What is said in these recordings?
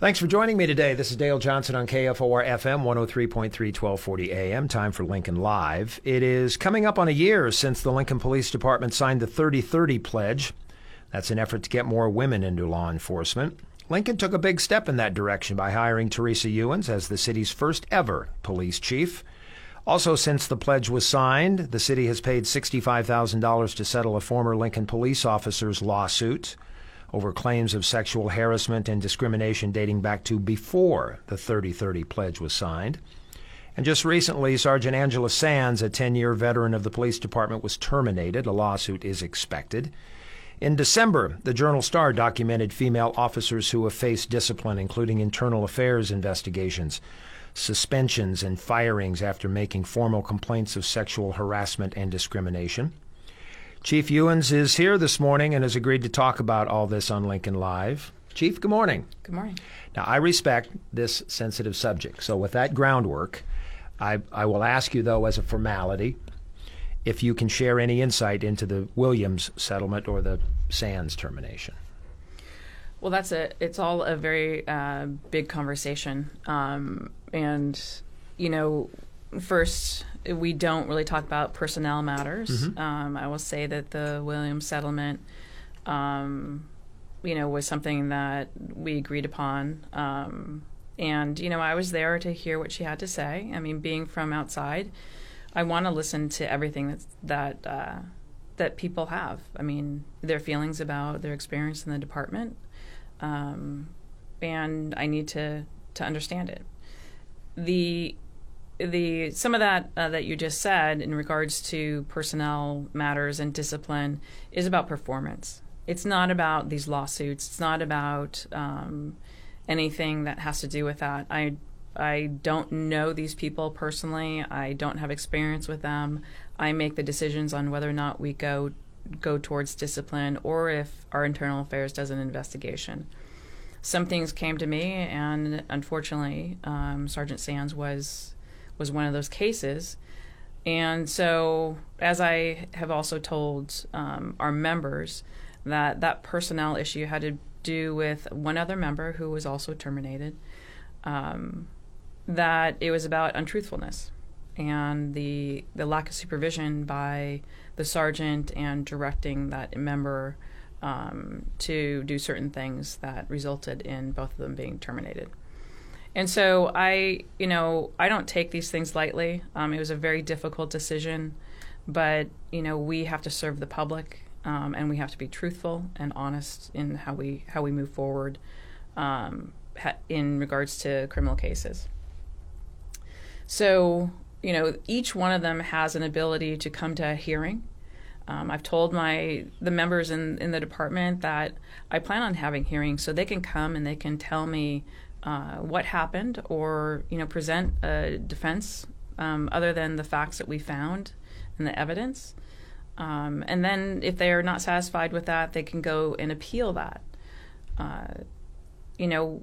Thanks for joining me today. This is Dale Johnson on KFOR FM 103.3 1240 AM. Time for Lincoln Live. It is coming up on a year since the Lincoln Police Department signed the 3030 pledge. That's an effort to get more women into law enforcement. Lincoln took a big step in that direction by hiring Teresa Ewins as the city's first ever police chief. Also, since the pledge was signed, the city has paid $65,000 to settle a former Lincoln police officer's lawsuit over claims of sexual harassment and discrimination dating back to before the 3030 pledge was signed. And just recently, Sergeant Angela Sands, a 10 year veteran of the police department, was terminated. A lawsuit is expected. In December, the Journal Star documented female officers who have faced discipline, including internal affairs investigations, suspensions, and firings after making formal complaints of sexual harassment and discrimination. Chief Ewins is here this morning and has agreed to talk about all this on Lincoln Live. Chief, good morning. Good morning. Now, I respect this sensitive subject. So, with that groundwork, I, I will ask you, though, as a formality, if you can share any insight into the Williams settlement or the Sands termination. Well, that's a. It's all a very uh, big conversation, um, and you know, first we don't really talk about personnel matters. Mm-hmm. Um, I will say that the Williams settlement, um, you know, was something that we agreed upon. Um, and you know, I was there to hear what she had to say. I mean, being from outside, I want to listen to everything that's, that uh, that people have. I mean, their feelings about their experience in the department, um, and I need to to understand it. The the some of that uh, that you just said in regards to personnel matters and discipline is about performance. It's not about these lawsuits. It's not about um, anything that has to do with that. I I don't know these people personally. I don't have experience with them. I make the decisions on whether or not we go go towards discipline or if our internal affairs does an investigation. Some things came to me, and unfortunately, um, Sergeant Sands was was one of those cases. And so, as I have also told um, our members, that that personnel issue had to do with one other member who was also terminated. Um, that it was about untruthfulness and the the lack of supervision by the sergeant and directing that member um, to do certain things that resulted in both of them being terminated. And so I, you know, I don't take these things lightly. Um, it was a very difficult decision, but you know, we have to serve the public, um, and we have to be truthful and honest in how we how we move forward um, ha- in regards to criminal cases. So, you know, each one of them has an ability to come to a hearing. Um, I've told my the members in in the department that I plan on having hearings so they can come and they can tell me uh, what happened or you know present a defense um, other than the facts that we found and the evidence. Um, and then if they are not satisfied with that, they can go and appeal that. Uh, you know,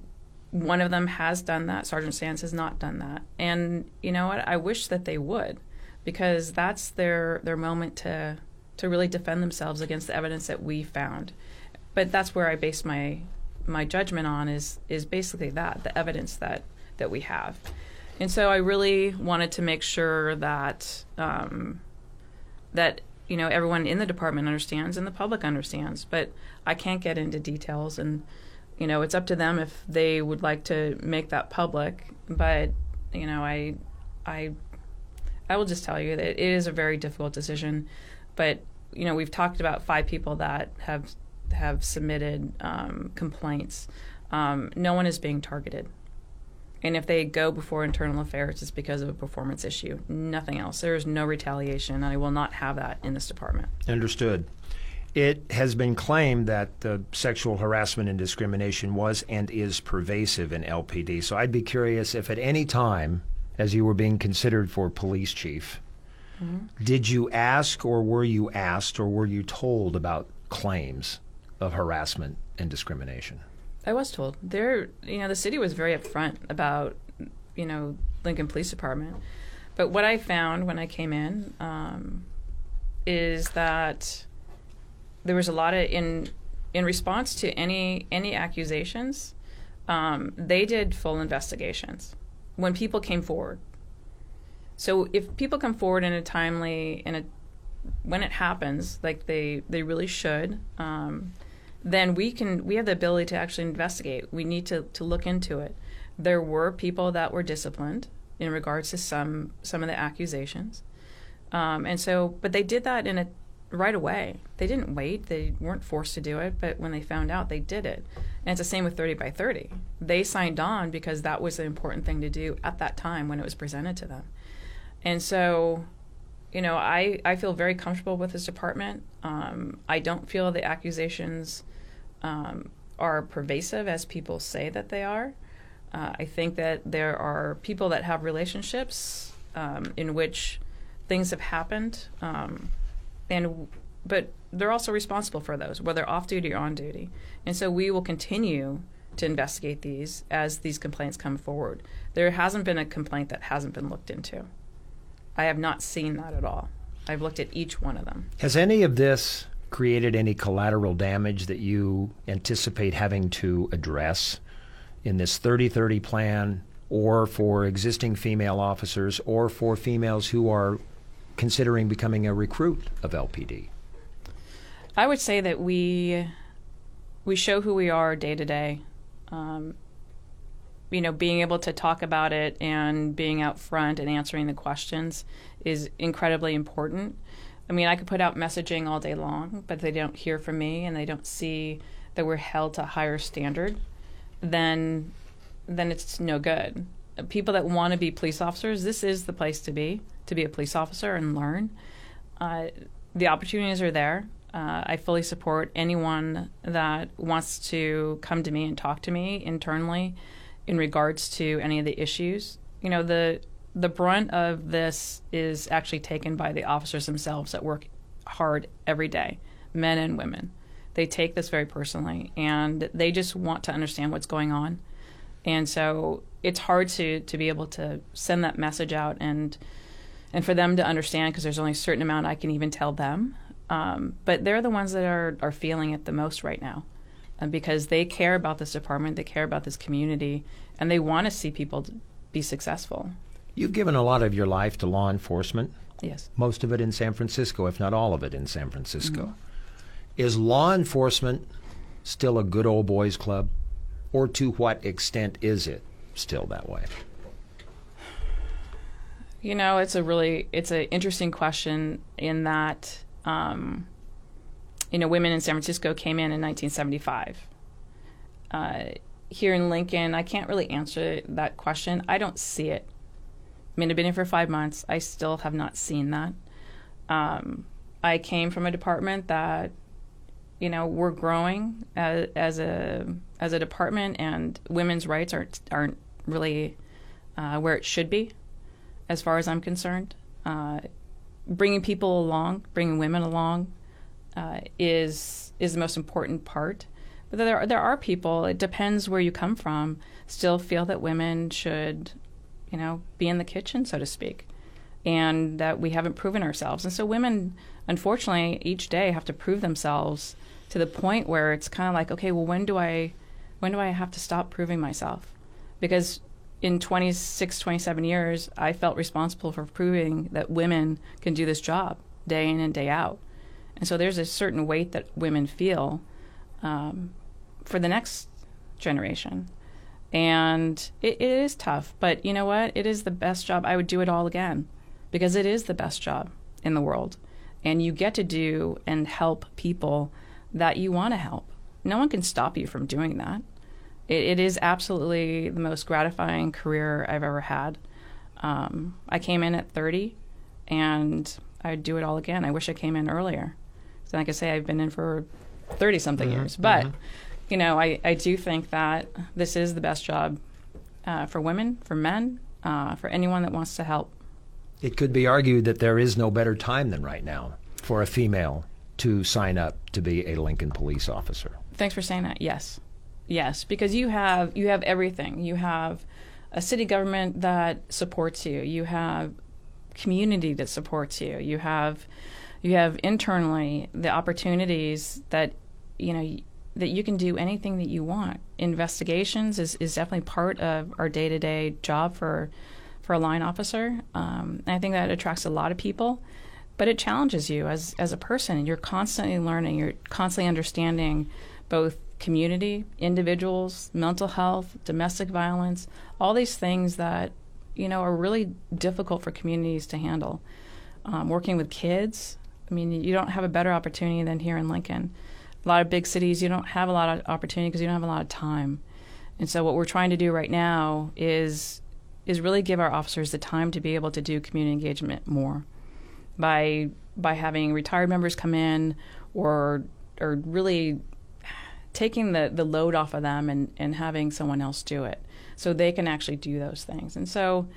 one of them has done that. Sergeant Sands has not done that. And you know what? I wish that they would, because that's their their moment to to really defend themselves against the evidence that we found. But that's where I base my my judgment on is is basically that the evidence that that we have. And so I really wanted to make sure that um, that you know everyone in the department understands and the public understands. But I can't get into details and you know, it's up to them if they would like to make that public. But you know, I, I, I will just tell you that it is a very difficult decision. But you know, we've talked about five people that have have submitted um, complaints. Um, no one is being targeted. And if they go before internal affairs, it's because of a performance issue. Nothing else. There is no retaliation. I will not have that in this department. Understood. It has been claimed that the sexual harassment and discrimination was and is pervasive in LPD. So I'd be curious if at any time, as you were being considered for police chief, mm-hmm. did you ask or were you asked or were you told about claims of harassment and discrimination? I was told. There, you know, the city was very upfront about, you know, Lincoln Police Department. But what I found when I came in um, is that there was a lot of in in response to any any accusations, um, they did full investigations when people came forward. So if people come forward in a timely in a when it happens, like they they really should, um, then we can we have the ability to actually investigate. We need to to look into it. There were people that were disciplined in regards to some some of the accusations, um, and so but they did that in a right away. They didn't wait. They weren't forced to do it, but when they found out, they did it. And it's the same with 30 by 30. They signed on because that was the important thing to do at that time when it was presented to them. And so, you know, I, I feel very comfortable with this department. Um, I don't feel the accusations um, are pervasive as people say that they are. Uh, I think that there are people that have relationships um, in which things have happened um, and but they're also responsible for those, whether off duty or on duty. And so we will continue to investigate these as these complaints come forward. There hasn't been a complaint that hasn't been looked into. I have not seen that at all. I've looked at each one of them. Has any of this created any collateral damage that you anticipate having to address in this 30 30 plan or for existing female officers or for females who are considering becoming a recruit of LPD? I would say that we we show who we are day to day. Um, you know, being able to talk about it and being out front and answering the questions is incredibly important. I mean, I could put out messaging all day long, but they don't hear from me and they don't see that we're held to a higher standard, then then it's no good. People that want to be police officers, this is the place to be to be a police officer and learn. Uh, the opportunities are there. Uh, I fully support anyone that wants to come to me and talk to me internally in regards to any of the issues. You know, the the brunt of this is actually taken by the officers themselves that work hard every day, men and women. They take this very personally and they just want to understand what's going on. And so it's hard to to be able to send that message out and and for them to understand because there's only a certain amount I can even tell them. Um, but they're the ones that are, are feeling it the most right now uh, because they care about this department, they care about this community, and they want to see people be successful. You've given a lot of your life to law enforcement. Yes. Most of it in San Francisco, if not all of it in San Francisco. Mm-hmm. Is law enforcement still a good old boys club? Or to what extent is it still that way? You know, it's a really it's an interesting question in that um, you know women in San Francisco came in in 1975. Uh, here in Lincoln, I can't really answer that question. I don't see it. I mean, I've been here for five months. I still have not seen that. Um, I came from a department that, you know, we're growing as, as a as a department, and women's rights aren't aren't really uh, where it should be as far as I'm concerned. Uh, bringing people along, bringing women along, uh, is is the most important part. But there are, there are people. It depends where you come from. Still feel that women should, you know, be in the kitchen, so to speak, and that we haven't proven ourselves. And so women, unfortunately, each day have to prove themselves to the point where it's kind of like, okay, well, when do I, when do I have to stop proving myself? Because in 26, 27 years, I felt responsible for proving that women can do this job day in and day out. And so there's a certain weight that women feel um, for the next generation. And it, it is tough, but you know what? It is the best job. I would do it all again because it is the best job in the world. And you get to do and help people that you want to help. No one can stop you from doing that it, it is absolutely the most gratifying career I've ever had. Um, I came in at 30, and I'd do it all again. I wish I came in earlier So like I say, I've been in for 30 something Mm-hmm, years. But, you know, I, I do think that this is the best job uh, for women, for men, uh, for anyone that wants to help. It could be argued that there is no better time than right now for a female to sign up to be a Lincoln police officer. Thanks for saying that. Yes, yes, because you have you have everything. You have a city government that supports you. You have community that supports you. You have you have internally the opportunities that you know that you can do anything that you want. Investigations is, is definitely part of our day to day job for for a line officer. Um, I think that attracts a lot of people but it challenges you as as a person. You're constantly learning. You're constantly understanding both community, individuals, mental health, domestic violence, all these things that you know are really difficult for communities to handle. Um, working with kids, I mean, you don't have a better opportunity than here in Lincoln. A lot of big cities, you don't have a lot of opportunity because you don't have a lot of time. And so, what we're trying to do right now is is really give our officers the time to be able to do community engagement more by by having retired members come in or or really taking the, the load off of them and, and having someone else do it so they can actually do those things. And so,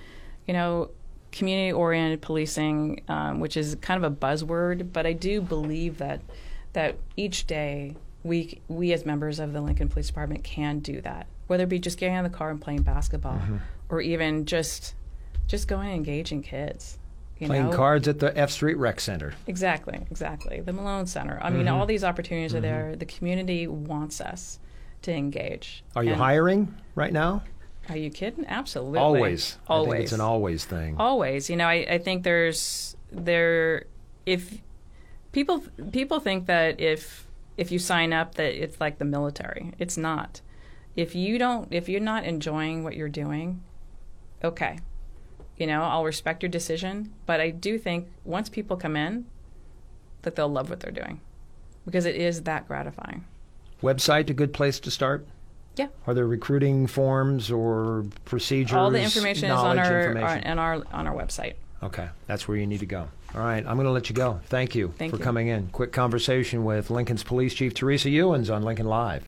you know, community oriented policing, um, which is kind of a buzzword, but I do believe that that each day we we as members of the Lincoln Police Department can do that, whether it be just getting of the car and playing basketball, mm-hmm. or even just just going and engaging kids. You Playing know? cards at the F Street Rec Center. Exactly, exactly. The Malone Center. I mean, mm-hmm. all these opportunities are there. Mm-hmm. The community wants us to engage. Are you And- hiring right now? Are you kidding? Absolutely. Always. Always. I think it's an always thing. Always. You know, I, I think there's there if people people think that if if you sign up that it's like the military. It's not. If you don't if you're not enjoying what you're doing, okay. You know, I'll respect your decision, but I do think once people come in that they'll love what they're doing because it is that gratifying. Website a good place to start? Yeah. Are there recruiting forms or procedures? All the information is on our, our on our on our website. Okay, that's where you need to go. All right, I'm going to let you go. Thank you Thank for you. coming in. Quick conversation with Lincoln's Police Chief Teresa Ewins on Lincoln Live.